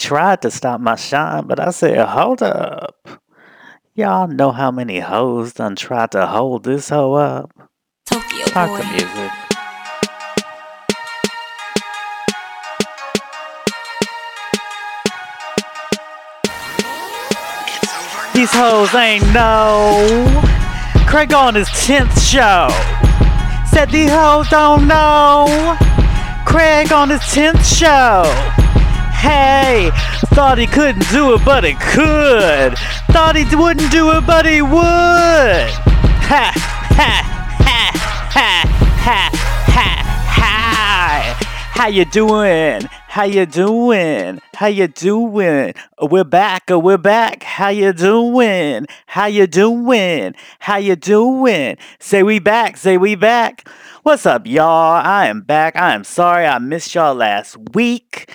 tried to stop my shine, but I said, hold up. Y'all know how many hoes done tried to hold this hoe up? Tokyo Talk boy. to music. These hoes ain't know. Craig on his 10th show. Said these hoes don't know. Craig on his 10th show. Hey, thought he couldn't do it, but he could. Thought he wouldn't do it, but he would. Ha, ha, ha, ha, ha, ha, ha. How you doing? How you doing? How you doing? Oh, we're back. Oh, we're back. How you doing? How you doing? How you doing? Say we back. Say we back. What's up, y'all? I am back. I am sorry I missed y'all last week.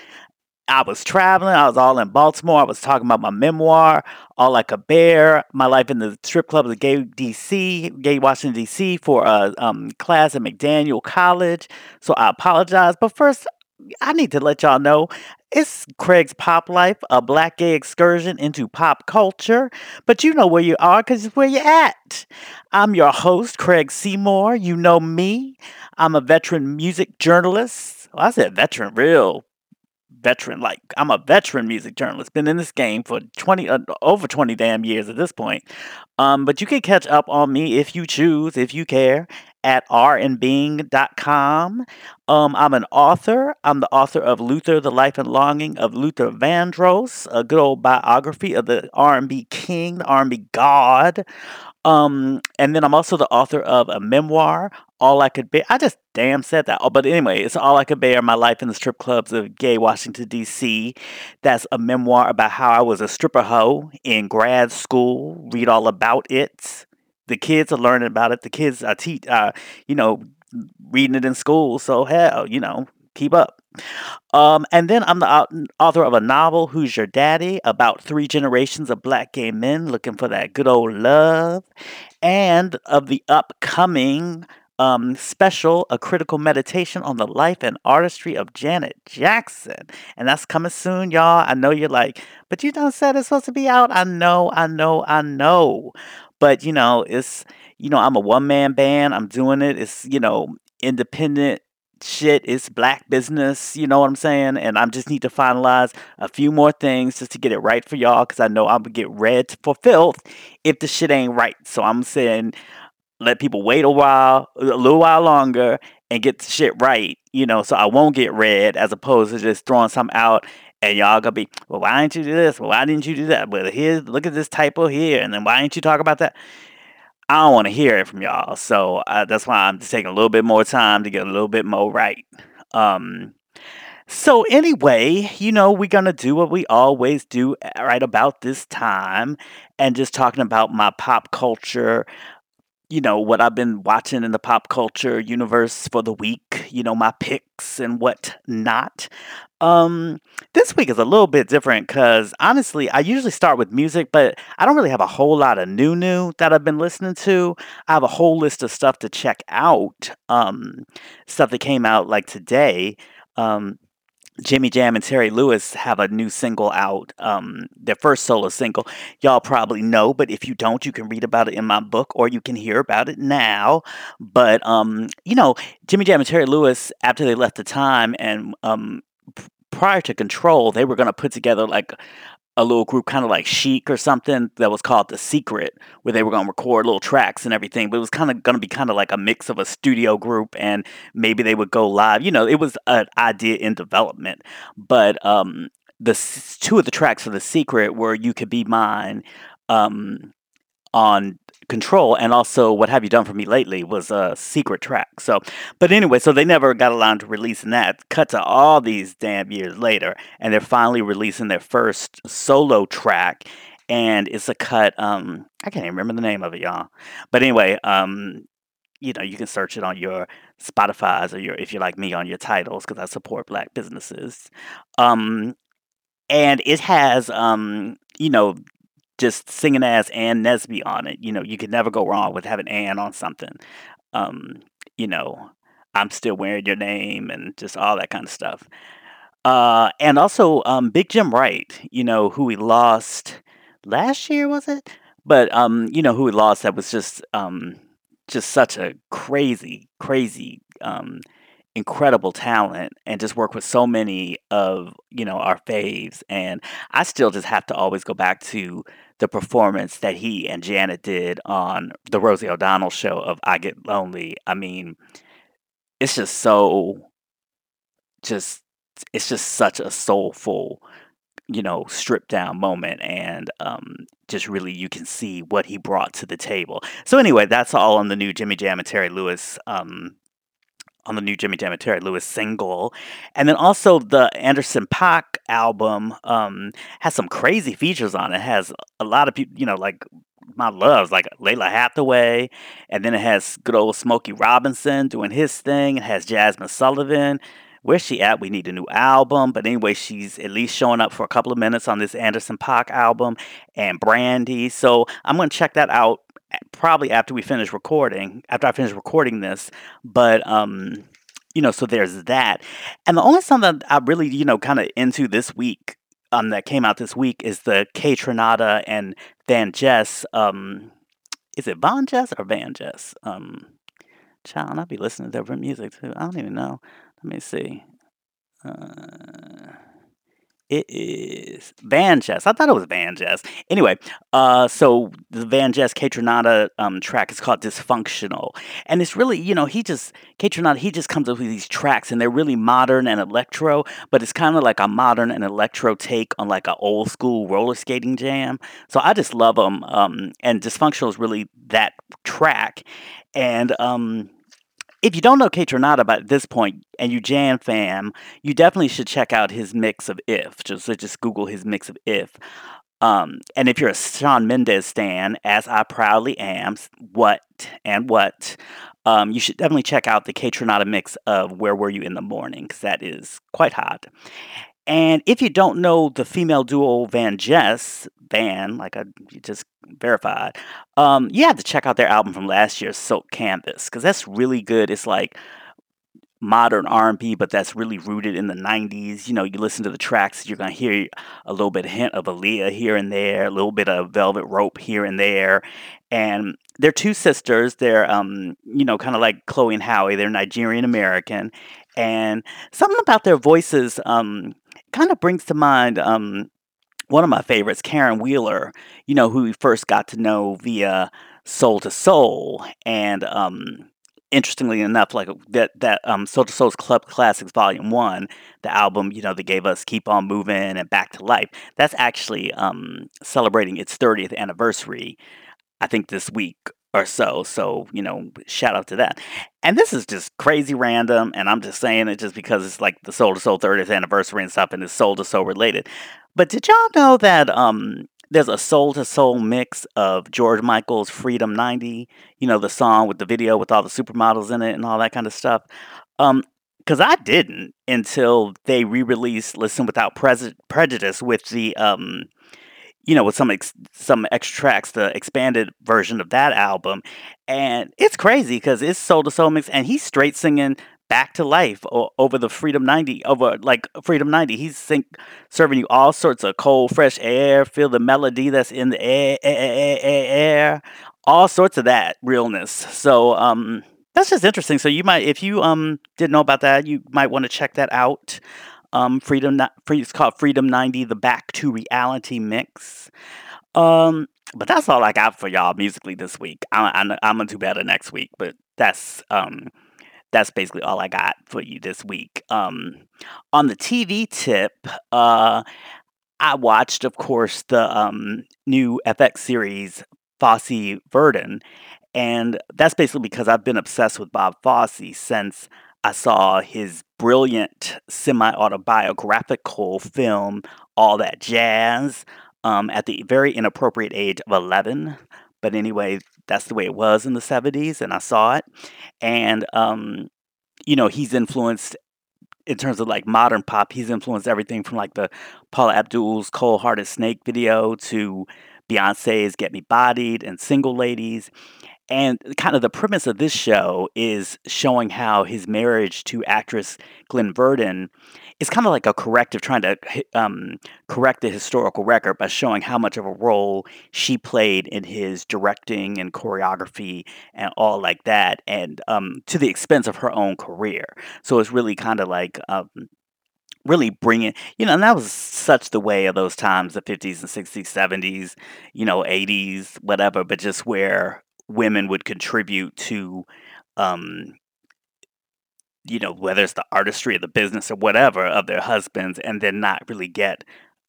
I was traveling. I was all in Baltimore. I was talking about my memoir, All Like a Bear, my life in the strip club of Gay DC, Gay Washington DC, for a um, class at McDaniel College. So I apologize. But first, I need to let y'all know it's Craig's Pop Life, a black gay excursion into pop culture. But you know where you are because it's where you're at. I'm your host, Craig Seymour. You know me. I'm a veteran music journalist. Well, I said veteran, real veteran like i'm a veteran music journalist been in this game for 20 uh, over 20 damn years at this point um, but you can catch up on me if you choose if you care at rnbeing.com um, i'm an author. I'm the author of luther the life and longing of luther vandross a good old biography of the r&b king the r&b god. Um, and then I'm also the author of a memoir, All I Could Bear. I just damn said that. Oh, but anyway, it's All I Could Bear My Life in the Strip Clubs of Gay Washington, D.C. That's a memoir about how I was a stripper hoe in grad school. Read all about it. The kids are learning about it. The kids are, te- uh, you know, reading it in school. So, hell, you know, keep up. Um, and then I'm the author of a novel, Who's Your Daddy? about three generations of black gay men looking for that good old love, and of the upcoming um, special, A Critical Meditation on the Life and Artistry of Janet Jackson. And that's coming soon, y'all. I know you're like, but you done said it's supposed to be out. I know, I know, I know. But, you know, it's, you know, I'm a one man band. I'm doing it. It's, you know, independent shit it's black business you know what i'm saying and i just need to finalize a few more things just to get it right for y'all because i know i'm gonna get red for filth if the shit ain't right so i'm saying let people wait a while a little while longer and get the shit right you know so i won't get red as opposed to just throwing something out and y'all gonna be well why didn't you do this well why didn't you do that well here look at this typo here and then why didn't you talk about that I don't want to hear it from y'all. So uh, that's why I'm just taking a little bit more time to get a little bit more right. Um, so anyway, you know, we're gonna do what we always do uh, right about this time, and just talking about my pop culture. You know what I've been watching in the pop culture universe for the week. You know my picks and what not. Um, this week is a little bit different because honestly, I usually start with music, but I don't really have a whole lot of new new that I've been listening to. I have a whole list of stuff to check out. Um, stuff that came out like today. Um, Jimmy Jam and Terry Lewis have a new single out, um, their first solo single. Y'all probably know, but if you don't, you can read about it in my book or you can hear about it now. But um, you know, Jimmy Jam and Terry Lewis, after they left the time and um, prior to Control, they were gonna put together like a little group kind of like Chic or something that was called The Secret, where they were going to record little tracks and everything. But it was kind of going to be kind of like a mix of a studio group and maybe they would go live. You know, it was an idea in development. But um, the two of the tracks for The Secret were You Could Be Mine um, on Control and also What Have You Done For Me Lately was a secret track. So, but anyway, so they never got around to releasing that. Cut to all these damn years later, and they're finally releasing their first solo track. And it's a cut. Um, I can't even remember the name of it, y'all. But anyway, um, you know, you can search it on your Spotify's or your, if you're like me, on your Tidals because I support black businesses. Um, and it has, um, you know, just singing as Ann Nesby on it. You know, you could never go wrong with having Ann on something. Um, you know, I'm still wearing your name and just all that kind of stuff. Uh, and also um, Big Jim Wright, you know, who we lost last year, was it? But um, you know, who we lost that was just um, just such a crazy, crazy, um, incredible talent, and just worked with so many of you know our faves. And I still just have to always go back to the performance that he and Janet did on the Rosie O'Donnell show of "I Get Lonely." I mean, it's just so just it's just such a soulful you know stripped down moment and um just really you can see what he brought to the table so anyway that's all on the new jimmy jam and terry lewis um on the new Jimmy Jam and Terry Lewis single. And then also the Anderson .Paak album um, has some crazy features on it. it. has a lot of people, you know, like my loves, like Lalah Hathaway. And then it has good old Smokey Robinson doing his thing. It has Jazmine Sullivan where's she at? We need a new album. But anyway, she's at least showing up for a couple of minutes on this Anderson .Paak album and Brandy. So I'm going to check that out probably after we finish recording, after I finish recording this. But, um, you know, so there's that. And the only song that I really, you know, kind of into this week um, that came out this week is the Kaytranada and Van Jess. Um, is it Von Jess or Van Jess? Um, child, I'll be listening to different music too. I don't even know. Let me see. Uh, it is Van Jess. I thought it was Van Jess. Anyway, uh, so the Van Jess Kaytranada um, track is called Dysfunctional. And it's really, you know, he just, Kaytranada, he just comes up with these tracks and they're really modern and electro, but it's kind of like a modern and electro take on like an old school roller skating jam. So I just love them. Um, and Dysfunctional is really that track. And, um, if you don't know Kaytranada by this point and you jam fam, you definitely should check out his mix of If. Just just Google his mix of If. Um, and if you're a Shawn Mendes stan, as I proudly am, what and what, um, you should definitely check out the Kaytranada mix of Where Were You in the Morning, because that is quite hot. And if you don't know the female duo Van Jess, Van, like I just verified, um, you have to check out their album from last year, Silk Canvas, because that's really good. It's like modern R&B, but that's really rooted in the 90s. You know, you listen to the tracks, you're going to hear a little bit of hint of Aaliyah here and there, a little bit of Velvet Rope here and there. And they're two sisters. They're, um, you know, kind of like Chloe and Halle. They're Nigerian American. And something about their voices, um, kind of brings to mind um, one of my favorites, Caron Wheeler, you know, who we first got to know via Soul II Soul. And um, interestingly enough, like that, that um, Soul II Soul's Club Classics Volume 1, the album, you know, that gave us Keep On Moving and Back to Life, that's actually um, celebrating its 30th anniversary, I think, this week or so. So, you know, shout out to that. And this is just crazy random. And I'm just saying it just because it's like the Soul II Soul 30th anniversary and stuff and it's Soul II Soul related. But did y'all know that um there's a Soul II Soul mix of George Michael's Freedom 90, you know, the song with the video with all the supermodels in it and all that kind of stuff. Um, because I didn't until they re-released "Listen Without Prejudice" with the um, you know, with some ex- some extra tracks, the expanded version of that album, and it's crazy because it's Soul II Soul mix, and he's straight singing back to life o- over the Freedom 90, over like Freedom 90. He's sing- serving you all sorts of cold, fresh air. Feel the melody that's in the air, air, air, air, air all sorts of that realness. So um, that's just interesting. So you might, if you um didn't know about that, you might want to check that out. Um, Freedom, it's called Freedom 90, the Back to Reality mix. Um, but that's all I got for y'all musically this week. I, I, I'm gonna do better next week, but that's um, that's basically all I got for you this week. Um, on the TV tip, uh, I watched, of course, the um, new FX series Fosse Verdon, and that's basically because I've been obsessed with Bob Fosse since I saw his brilliant semi autobiographical film, All That Jazz, um, at the very inappropriate age of 11. But anyway, that's the way it was in the 70s, and I saw it. And, um, you know, he's influenced in terms of like modern pop, he's influenced everything from like the Paula Abdul's Cold Hearted Snake video to Beyonce's Get Me Bodied and Single Ladies. And kind of the premise of this show is showing how his marriage to actress Gwen Verdon is kind of like a corrective, trying to um, correct the historical record by showing how much of a role she played in his directing and choreography and all like that, and um, to the expense of her own career. So it's really kind of like um, really bringing, you know, and that was such the way of those times, the 50s and 60s, 70s, you know, 80s, whatever, but just where women would contribute to, um, you know, whether it's the artistry of the business or whatever of their husbands and then not really get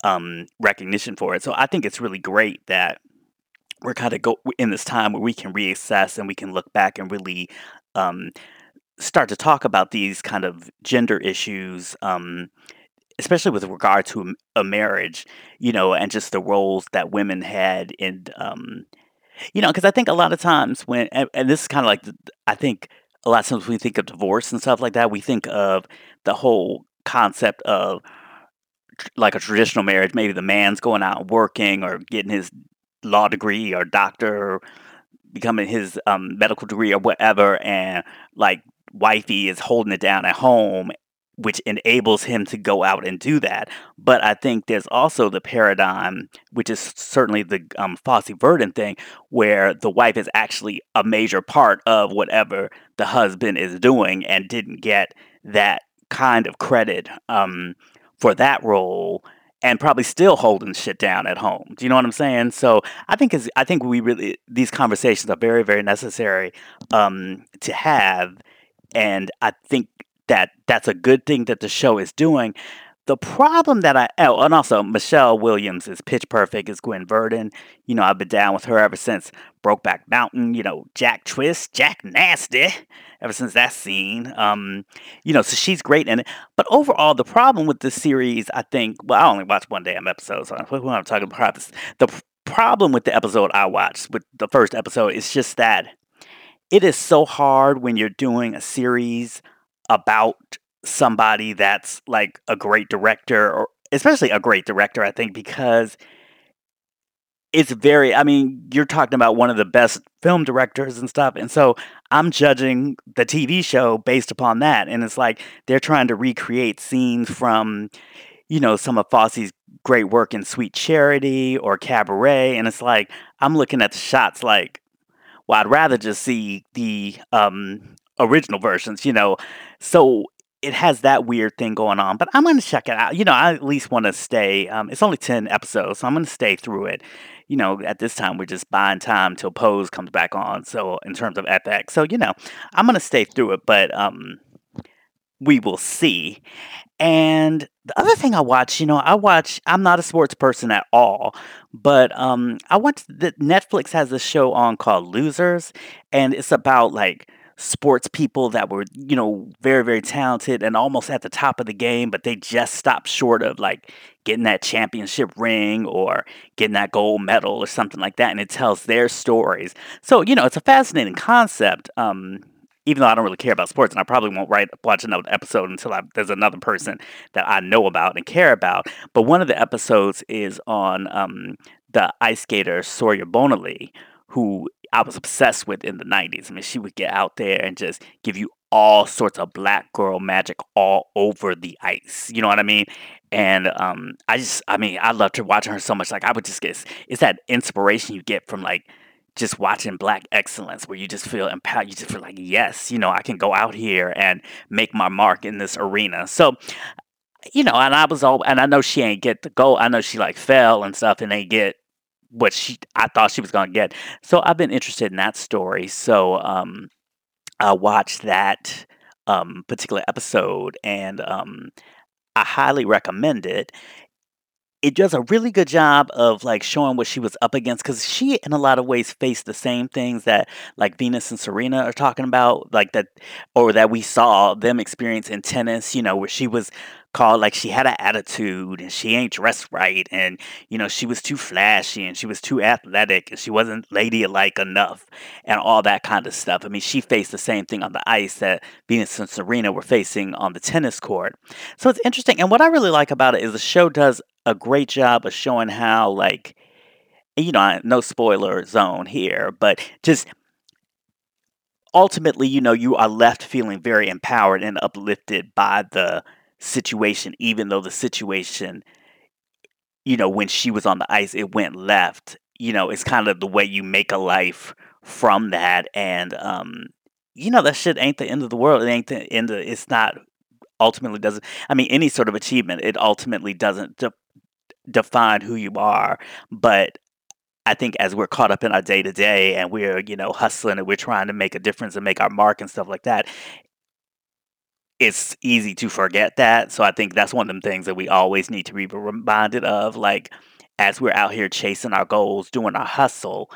um, recognition for it. So I think it's really great that we're kind of go in this time where we can reassess and we can look back and really um, start to talk about these kind of gender issues, um, especially with regard to a marriage, you know, and just the roles that women had in, um, you know, because I think a lot of times when, and, and this is kind of like, I think a lot of times when we think of divorce and stuff like that, we think of the whole concept of like a traditional marriage. Maybe the man's going out and working or getting his law degree or doctor, or becoming his um, medical degree or whatever, and like wifey is holding it down at home which enables him to go out and do that. But I think there's also the paradigm, which is certainly the um, Fosse Verdon thing, where the wife is actually a major part of whatever the husband is doing and didn't get that kind of credit um, for that role and probably still holding shit down at home. Do you know what I'm saying? So I think I think we really these conversations are very very necessary um, to have, and I think that that's a good thing that the show is doing. The problem that I oh, and also Michelle Williams is pitch perfect as Gwen Verdon. You know, I've been down with her ever since Brokeback Mountain. You know, Jack Twist, Jack Nasty. Ever since that scene, um, you know, so she's great in it. But overall, the problem with this series, I think, well, I only watched one damn episode, so what I'm talking about. this. The problem with the episode I watched, with the first episode, is just that it is so hard when you're doing a series about somebody that's like a great director or especially a great director I think because it's very I mean you're talking about one of the best film directors and stuff and so I'm judging the TV show based upon that and it's like they're trying to recreate scenes from you know some of Fosse's great work in Sweet Charity or Cabaret and it's like I'm looking at the shots like well I'd rather just see the um original versions, you know. So it has that weird thing going on, but I'm going to check it out. You know, I at least want to stay. Um, it's only 10 episodes, so I'm going to stay through it. You know, at this time, we're just buying time till Pose comes back on. So, in terms of FX, so, you know, I'm going to stay through it, but um, we will see. And the other thing I watch, you know, I watch. I'm not a sports person at all, but um, I watch that Netflix has a show on called Losers, and it's about like sports people that were, you know, very, very talented and almost at the top of the game, but they just stopped short of like getting that championship ring or getting that gold medal or something like that. And it tells their stories. So, you know, it's a fascinating concept. Um, even though I don't really care about sports, and I probably won't write watch another episode until I, there's another person that I know about and care about. But one of the episodes is on um, the ice skater Surya Bonaly, who I was obsessed with in the 90s. I mean, she would get out there and just give you all sorts of black girl magic all over the ice. You know what I mean? And um, I just, I mean, I loved her watching her so much. Like, I would just get, it's that inspiration you get from like just watching black excellence where you just feel empowered. You just feel like, yes, you know, I can go out here and make my mark in this arena. So, you know, and I was all, and I know she ain't get the goal. I know she like fell and stuff and ain't get what she I thought she was going to get. So I've been interested in that story. So um, I watched that um, particular episode, and um, I highly recommend it. It does a really good job of like showing what she was up against because she, in a lot of ways, faced the same things that like Venus and Serena are talking about, like that, or that we saw them experience in tennis. You know, where she was called like she had an attitude and she ain't dressed right and you know she was too flashy and she was too athletic and she wasn't ladylike enough and all that kind of stuff. I mean, she faced the same thing on the ice that Venus and Serena were facing on the tennis court. So it's interesting. And what I really like about it is the show does a great job of showing how like you know, no spoiler zone here, but just ultimately, you know, you are left feeling very empowered and uplifted by the situation, even though the situation, you know, when she was on the ice, it went left. You know, it's kind of the way you make a life from that. And, um, you know, that shit ain't the end of the world. It ain't the end of, it's not ultimately doesn't, I mean, any sort of achievement, it ultimately doesn't de- define who you are. But I think as we're caught up in our day to day and we're, you know, hustling and we're trying to make a difference and make our mark and stuff like that, it's easy to forget that. So I think that's one of them things that we always need to be reminded of. Like, as we're out here chasing our goals, doing our hustle,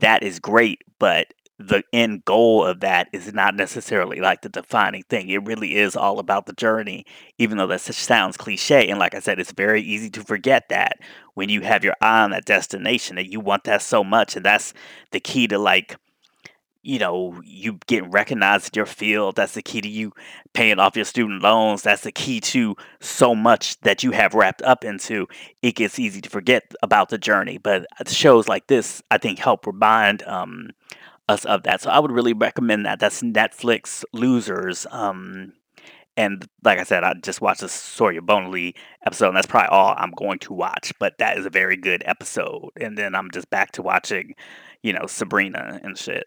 that is great. But the end goal of that is not necessarily like the defining thing. It really is all about the journey, even though that sounds cliche. And like I said, it's very easy to forget that when you have your eye on that destination and you want that so much. And that's the key to like, you know, you getting recognized in your field. That's the key to you paying off your student loans. That's the key to so much that you have wrapped up into. It gets easy to forget about the journey. But shows like this, I think, help remind um, us of that. So I would really recommend that. That's Netflix Losers. Um, and like I said, I just watched the Surya Bonaly episode, and that's probably all I'm going to watch. But that is a very good episode. And then I'm just back to watching, you know, Sabrina and shit.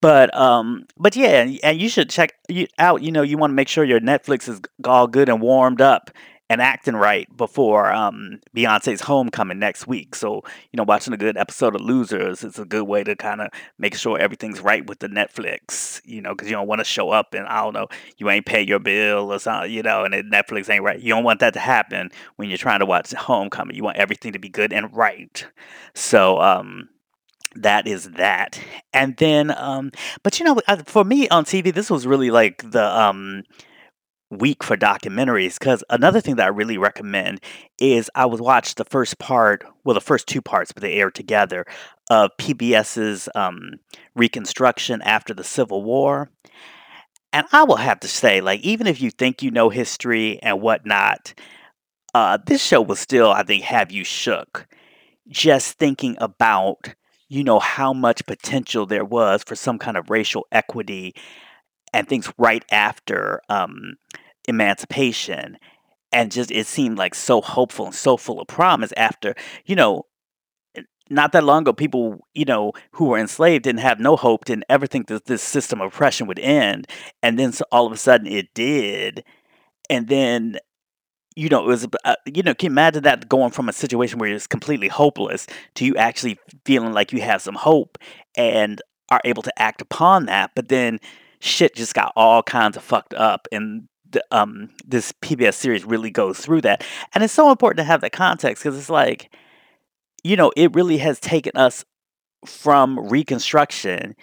But um, but yeah, and you should check out. You know, you want to make sure your Netflix is all good and warmed up and acting right before um, Beyonce's homecoming next week. So, you know, watching a good episode of Losers is a good way to kind of make sure everything's right with the Netflix, you know, because you don't want to show up and I don't know, you ain't pay your bill or something, you know, and Netflix ain't right. You don't want that to happen when you're trying to watch Homecoming. You want everything to be good and right. So, um, that is that. And then, um, but you know, for me on TV, this was really like the, um, week for documentaries because another thing that I really recommend is I would watch the first part, well, the first two parts, but they aired together, of PBS's um, Reconstruction after the Civil War. And I will have to say, like, even if you think you know history and whatnot, uh, this show will still, I think, have you shook just thinking about, you know, how much potential there was for some kind of racial equity and things right after um, emancipation. And just it seemed like so hopeful and so full of promise after you know not that long ago people you know who were enslaved didn't have no hope didn't ever think that this system of oppression would end. And then so all of a sudden it did. And then you know it was uh, you know can you imagine that going from a situation where it's completely hopeless to you actually feeling like you have some hope and are able to act upon that but then shit just got all kinds of fucked up and the, um this PBS series really goes through that. And it's so important to have that context because it's like you know it really has taken us from reconstruction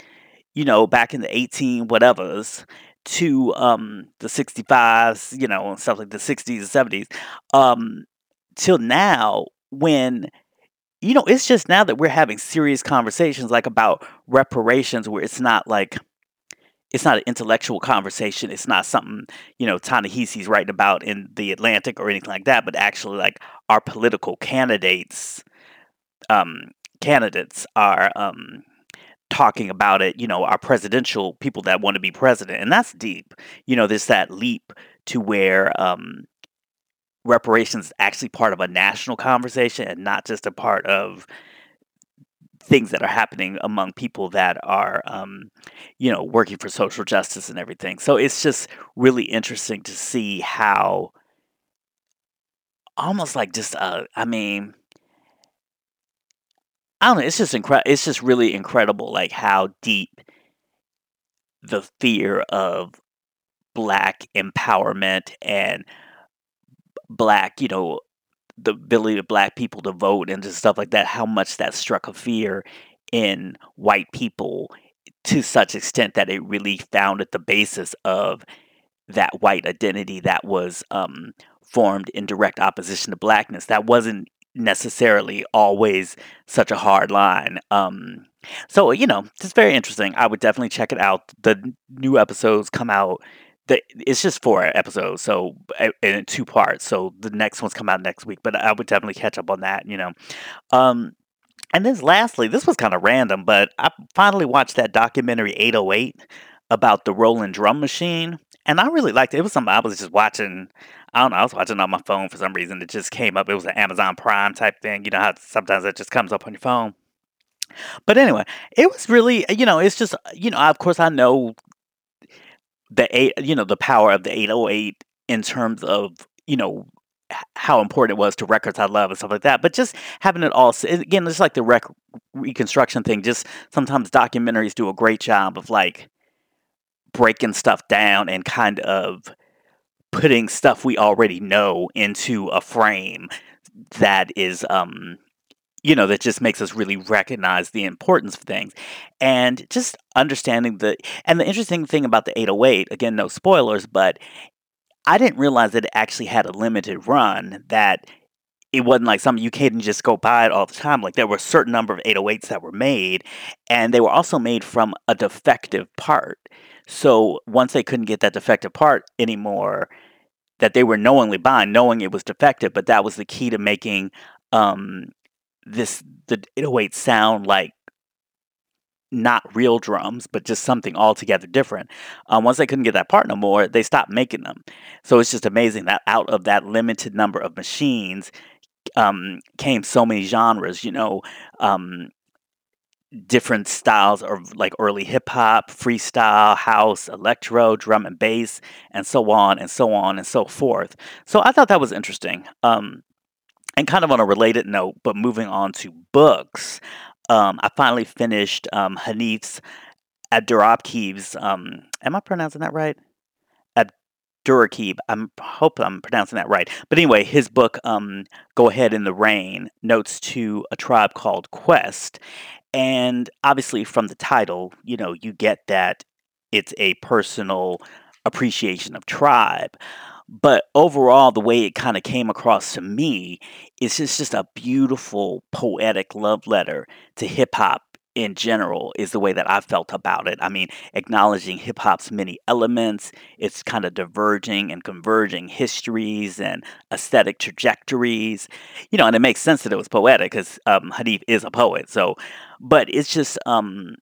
you know back in the 18 whatevers to um the 65s you know stuff like the 60s and 70s um till now when you know it's just now that we're having serious conversations like about reparations where it's not like it's not an intellectual conversation. It's not something, you know, Ta-Nehisi's writing about in the Atlantic or anything like that, but actually like our political candidates um candidates are um talking about it, you know, our presidential people that want to be president. And that's deep. You know, there's that leap to where um reparations is actually part of a national conversation and not just a part of things that are happening among people that are, um, you know, working for social justice and everything. So it's just really interesting to see how, almost like just, uh, I mean, I don't know. It's just incredible. It's just really incredible, like how deep the fear of black empowerment and black, you know, the ability of black people to vote and just stuff like that, how much that struck a fear in white people to such extent that it really founded the basis of that white identity that was um, formed in direct opposition to blackness. That wasn't necessarily always such a hard line. Um, so you know, it's very interesting. I would definitely check it out. The new episodes come out the it's just four episodes, so in two parts. So the next one's come out next week, but I would definitely catch up on that. You know, um, And then lastly, this was kind of random, but I finally watched that documentary 808 about the Roland drum machine. And I really liked it. It was something I was just watching. I don't know. I was watching on my phone for some reason. It just came up. It was an Amazon Prime type thing. You know how sometimes it just comes up on your phone. But anyway, it was really, uh, you know, it's just, uh, you know, of course I know the eight, you know, the power of the 808 in terms of, you know, how important it was to records I love and stuff like that. But just having it all again, it's like the rec- reconstruction thing. Just sometimes documentaries do a great job of like breaking stuff down and kind of putting stuff we already know into a frame that is um you know that just makes us really recognize the importance of things and just understanding the and the interesting thing about the 808 again no spoilers but I didn't realize that it actually had a limited run that it wasn't like something you couldn't just go buy it all the time. Like there were a certain number of 808s that were made, and they were also made from a defective part. So once they couldn't get that defective part anymore, that they were knowingly buying, knowing it was defective, but that was the key to making um, this the 808 sound like not real drums, but just something altogether different. Um, once they couldn't get that part no more, they stopped making them. So it's just amazing that out of that limited number of machines um, came so many genres. You know, um, different styles of like early hip hop, freestyle, house, electro, drum and bass, and so on and so on and so forth. So I thought that was interesting. Um, and kind of on a related note, but moving on to books, um, I finally finished um, Hanif's Abdurraqib's. Um, am I pronouncing that right? Abdurraqib. I'm hope I'm pronouncing that right. But anyway, his book, um, "Go Ahead in the Rain," notes to a tribe called Quest, and obviously from the title, you know, you get that it's a personal appreciation of tribe. But overall, the way it kind of came across to me is just, just a beautiful, poetic love letter to hip hop in general, is the way that I felt about it. I mean, acknowledging hip hop's many elements, its kind of diverging and converging histories and aesthetic trajectories, you know, and it makes sense that it was poetic because um, Hanif is a poet. So, but it's just um,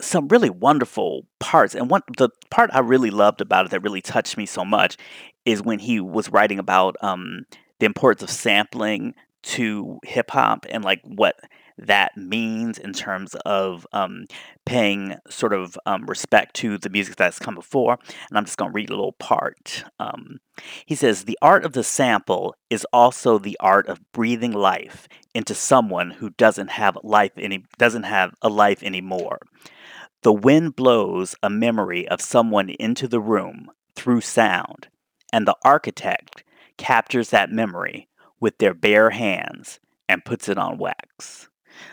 some really wonderful parts. And one the part I really loved about it that really touched me so much is when he was writing about um, the importance of sampling to hip hop and like what that means in terms of um, paying sort of um, respect to the music that's come before. And I'm just going to read a little part. Um, he says, The art of the sample is also the art of breathing life into someone who doesn't have life any doesn't have a life anymore. The wind blows a memory of someone into the room through sound, and the architect captures that memory with their bare hands and puts it on wax.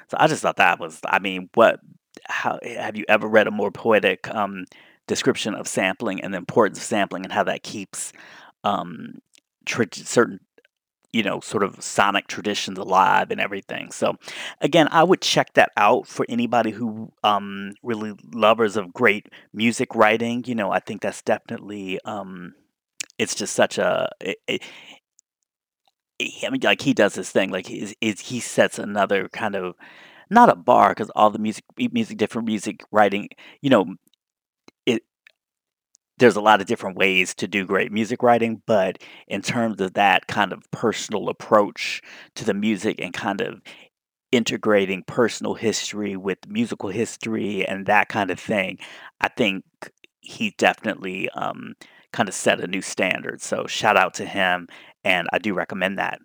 So I just thought that was, I mean, what, how, have you ever read a more poetic um, description of sampling and the importance of sampling and how that keeps um, tr- certain you know, sort of sonic traditions alive and everything. So, again, I would check that out for anybody who um, really lovers of great music writing. You know, I think that's definitely um, it's just such a. It, it, I mean, like he does this thing, like he, he sets another kind of not a bar because all the music, music, different music writing, you know, it there's a lot of different ways to do great music writing, but in terms of that kind of personal approach to the music and kind of integrating personal history with musical history and that kind of thing, I think he definitely um, kind of set a new standard. So shout out to him, and I do recommend that.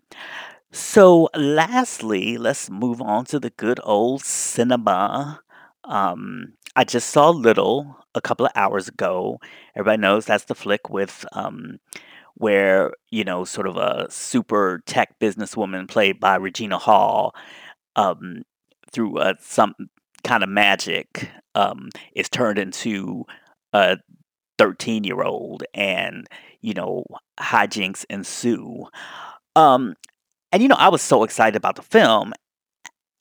So, lastly, let's move on to the good old cinema. Um, I just saw Little a couple of hours ago. Everybody knows that's the flick with um, where you know, sort of a super tech businesswoman played by Regina Hall, um, through uh, some kind of magic, um, is turned into a 13 year old, and you know, hijinks ensue. Um, and you know, I was so excited about the film,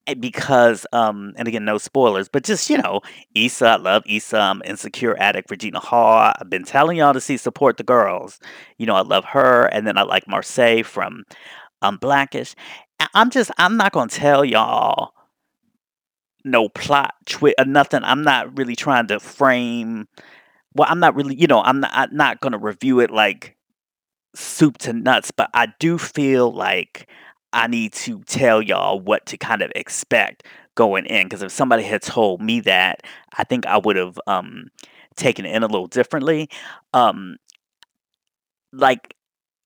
Eh, because um and again no spoilers but just you know Issa I love Issa I'm insecure addict Regina Hall I've been telling y'all to see support the girls you know I love her and then I like Marsai from um Blackish I'm just I'm not gonna tell y'all no plot twist, or nothing. I'm not really trying to frame. Well, I'm not really, you know, I'm not, I'm not going to review it like soup to nuts, but I do feel like I need to tell y'all what to kind of expect going in. Because if somebody had told me that, I think I would have um, taken it in a little differently. Um, like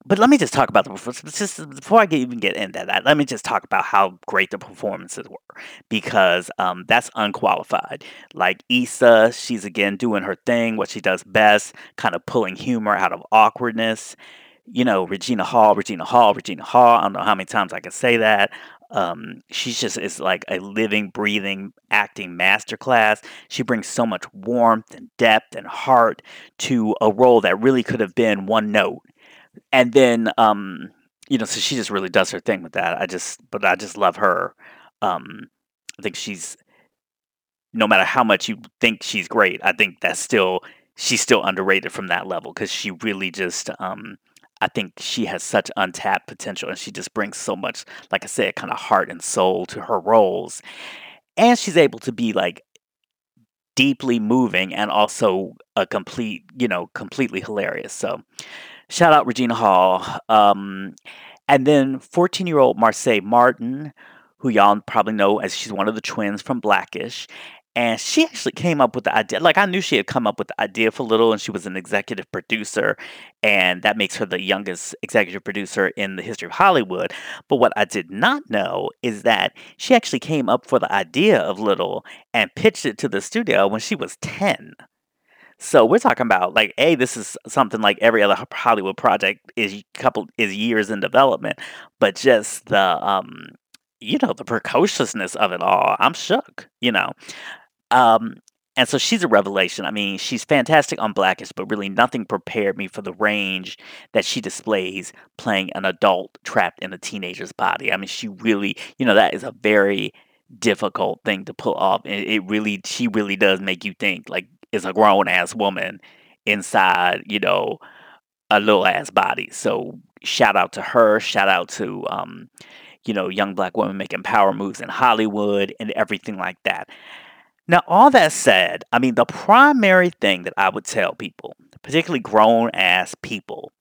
but let me just talk about the performance. Just before I even get into that, let me just talk about how great the performances were because um, that's unqualified. Like Issa, she's again doing her thing, what she does best, kind of pulling humor out of awkwardness. You know, Regina Hall, Regina Hall, Regina Hall. I don't know how many times I can say that. Um, she's just is like a living, breathing acting masterclass. She brings so much warmth and depth and heart to a role that really could have been one note and then um you know so she just really does her thing with that i just but i just love her um i think she's no matter how much you think she's great i think that's still she's still underrated from that level because she really just um i think she has such untapped potential and she just brings so much like i said kind of heart and soul to her roles. And she's able to be like deeply moving and also a complete you know completely hilarious so Shout out Regina Hall. Um, and then 14 year old Marsai Martin, who y'all probably know as she's one of the twins from Blackish. And she actually came up with the idea. Like, I knew she had come up with the idea for Little, and she was an executive producer. And that makes her the youngest executive producer in the history of Hollywood. But what I did not know is that she actually came up for the idea of Little and pitched it to the studio when she was 10. So we're talking about like a this is something like every other Hollywood project is couple is years in development, but just the um you know the precociousness of it all. I'm shook, you know. Um and so she's a revelation. I mean, she's fantastic on Blackish, but really nothing prepared me for the range that she displays playing an adult trapped in a teenager's body. I mean, she really, you know, that is a very difficult thing to pull off. And it really, she really does make you think. Like, is a grown ass woman inside, you know, a little ass body. So shout out to her. Shout out to um, you know, young black women making power moves in Hollywood and everything like that. Now, all that said, I mean, the primary thing that I would tell people, particularly grown ass people,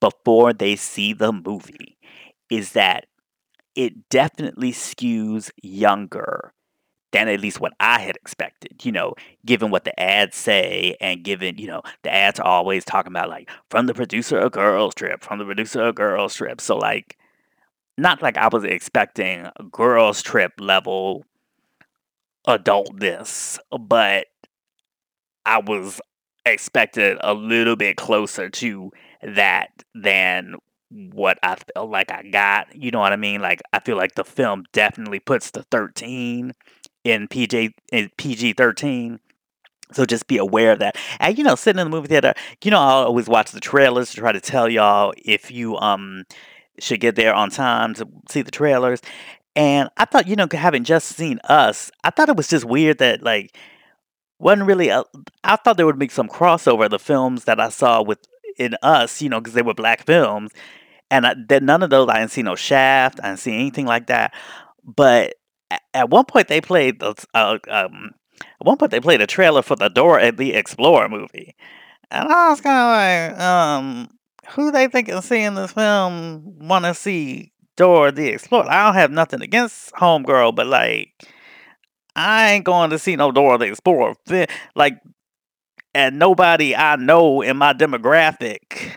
before they see the movie, is that it definitely skews younger than at least what I had expected, you know, given what the ads say and given, you know, the ads are always talking about like from the producer of Girls Trip, from the producer of Girls Trip. So like not like I was expecting a Girls Trip level adultness, but I was expected a little bit closer to that than what I felt like I got. You know what I mean? Like I feel like the film definitely puts the 13 in PG in PG thirteen. So just be aware of that. And you know, sitting in the movie theater, you know, I always watch the trailers to try to tell y'all if you um should get there on time to see the trailers. And I thought, you know, having just seen us, I thought it was just weird that like wasn't really. A, I thought there would be some crossover of the films that I saw with in us, you know, because they were black films, and I, that none of those I didn't see no Shaft, I didn't see anything like that. But at one point they played the uh, um, at one point they played a trailer for the Dora the Explorer movie, and I was kind of like, um, who they think is seeing this film want to see Dora the Explorer? I don't have nothing against Homegirl, but like, I ain't going to see no Dora the Explorer. Film. Like, and nobody I know in my demographic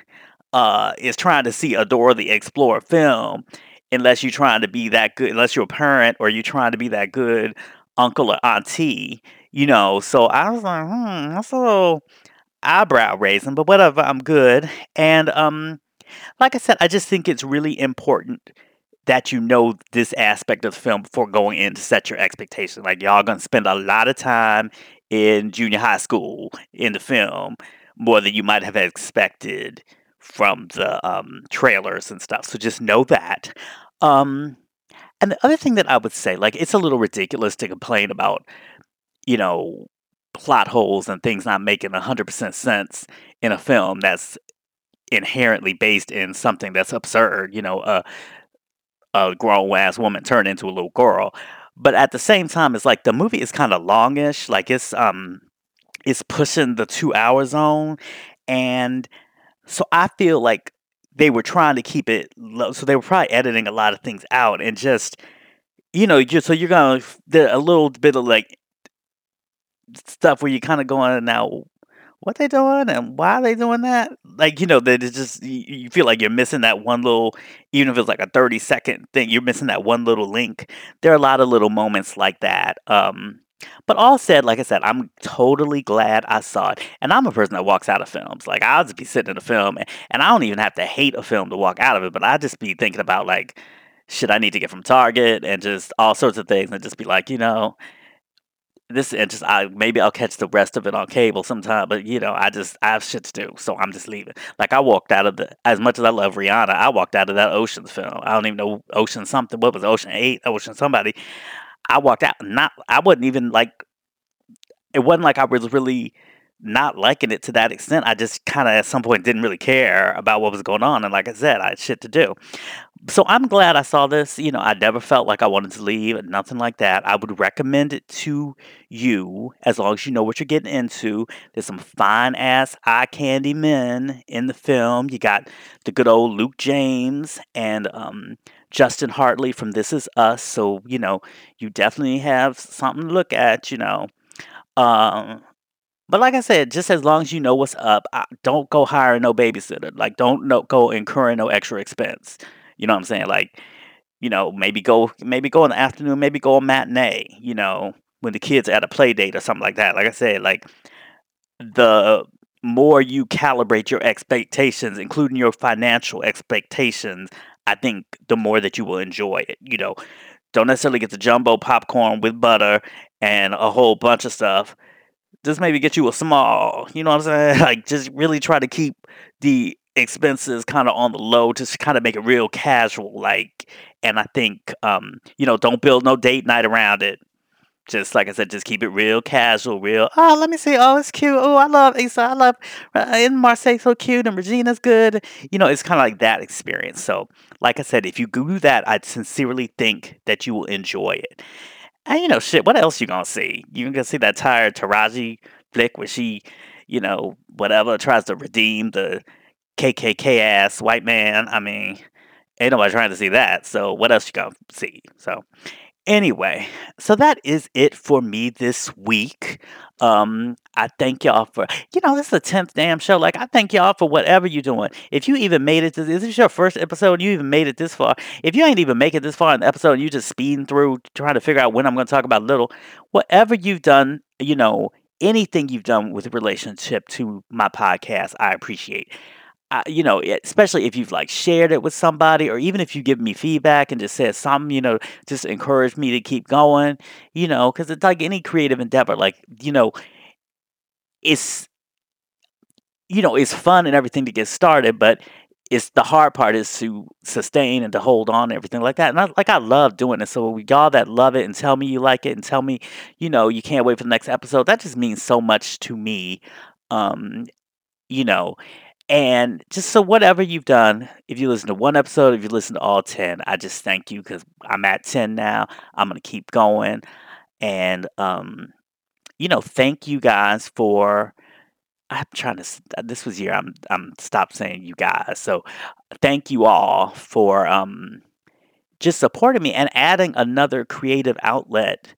uh is trying to see a Dora the Explorer film unless you're trying to be that good, unless you're a parent or you're trying to be that good uncle or auntie, you know. So I was like, hmm, that's a little eyebrow raising, but whatever, I'm good. And um, like I said, I just think it's really important that you know this aspect of the film before going in to set your expectations. Like y'all gonna spend a lot of time in junior high school in the film, more than you might have expected from the um, trailers and stuff. So just know that. Um, and the other thing that I would say, like, it's a little ridiculous to complain about, you know, plot holes and things not making 100% sense in a film that's inherently based in something that's absurd, you know, a, a grown ass woman turned into a little girl. but at the same time, it's like the movie is kind of longish. Like it's um, it's pushing the two hour zone, and so I feel like they were trying to keep it low. So they were probably editing a lot of things out and just, you know, just so you're gonna a little bit of like stuff where you're kind of going now what they doing and why are they doing that? Like, you know, that it's just you, feel like you're missing that one little even if it's like a 30 second thing, you're missing that one little link. There are a lot of little moments like that. Um but all said, like I said, I'm totally glad I saw it. And I'm a person that walks out of films. Like I'll just be sitting in a film and, and I don't even have to hate a film to walk out of it, but I just be thinking about like shit I need to get from Target and just all sorts of things and just be like, you know, this and just I maybe I'll catch the rest of it on cable sometime, but you know, I just I have shit to do, so I'm just leaving. Like I walked out of the as much as I love Rihanna, I walked out of that Ocean's film. I don't even know Ocean something. What was it, Ocean Eight? Ocean somebody. I walked out not I wasn't even like it wasn't like I was really not liking it to that extent. I just kind of at some point didn't really care about what was going on. And like I said, I had shit to do. So I'm glad I saw this. You know, I never felt like I wanted to leave, nothing like that. I would recommend it to you as long as you know what you're getting into. There's some fine ass eye candy men in the film. You got the good old Luke James and um, Justin Hartley from This Is Us. So, you know, you definitely have something to look at, you know. Um, but like I said, just as long as you know what's up, don't go hire no babysitter. Like, don't no, go incurring no extra expense. You know what I'm saying? Like, you know, maybe go maybe go in the afternoon, maybe go a matinee. You know, when the kids are at a play date or something like that. Like I said, like the more you calibrate your expectations, including your financial expectations, I think the more that you will enjoy it. You know, don't necessarily get the jumbo popcorn with butter and a whole bunch of stuff just maybe get you a small, you know what I'm saying? Like just really try to keep the expenses kind of on the low, just kind of make it real casual. Like, and I think, um, you know, don't build no date night around it. Just like I said, just keep it real casual, real. Oh, let me see. Oh, it's cute. Oh, I love Issa. I love uh, and Marsai so cute and Regina's good. You know, it's kind of like that experience. So, like I said, if you do that, I sincerely think that you will enjoy it. And you know, shit, what else you gonna see? You gonna see that tired Taraji flick where she, you know, whatever, tries to redeem the KKK ass white man. I mean, ain't nobody trying to see that. So what else you gonna see? So Anyway, so that is it for me this week. Um, I thank y'all for, you know, this is the 10th damn show. Like, I thank y'all for whatever you're doing. If you even made it to this, is your first episode, you even made it this far. If you ain't even make it this far in the episode, you just speeding through trying to figure out when I'm going to talk about little, whatever you've done, you know, anything you've done with relationship to my podcast, I appreciate. I, you know, especially if you've like shared it with somebody, or even if you give me feedback and just said something, you know, just encourage me to keep going, you know, because it's like any creative endeavor, like, you know, it's, you know, it's fun and everything to get started, but it's the hard part is to sustain and to hold on and everything like that. And I, like I love doing it. So y'all that love it and tell me you like it and tell me, you know, you can't wait for the next episode. That just means so much to me. Um, you know, and just so whatever you've done, if you listen to one episode, if you listen to all 10, I just thank you because I'm at 10 now. I'm going to keep going. And, um, you know, thank you guys for. I'm trying to. This was year. I'm. I'm stop saying you guys. So, thank you all for um, just supporting me and adding another creative outlet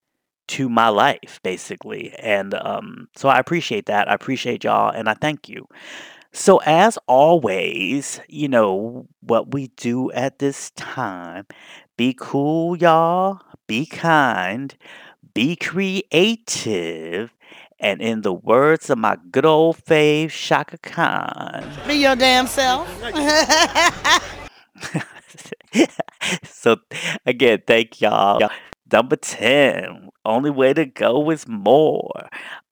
to my life, basically. And um, so I appreciate that. I appreciate y'all, and I thank you. So, as always, you know what we do at this time be cool, y'all, be kind, be creative, and in the words of my good old fave, Chaka Khan, be your damn self. so, again, thank y'all. Number 10, only way to go is more.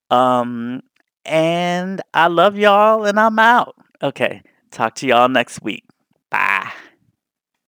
Um, and I love y'all and I'm out. Okay. Talk to y'all next week. Bye.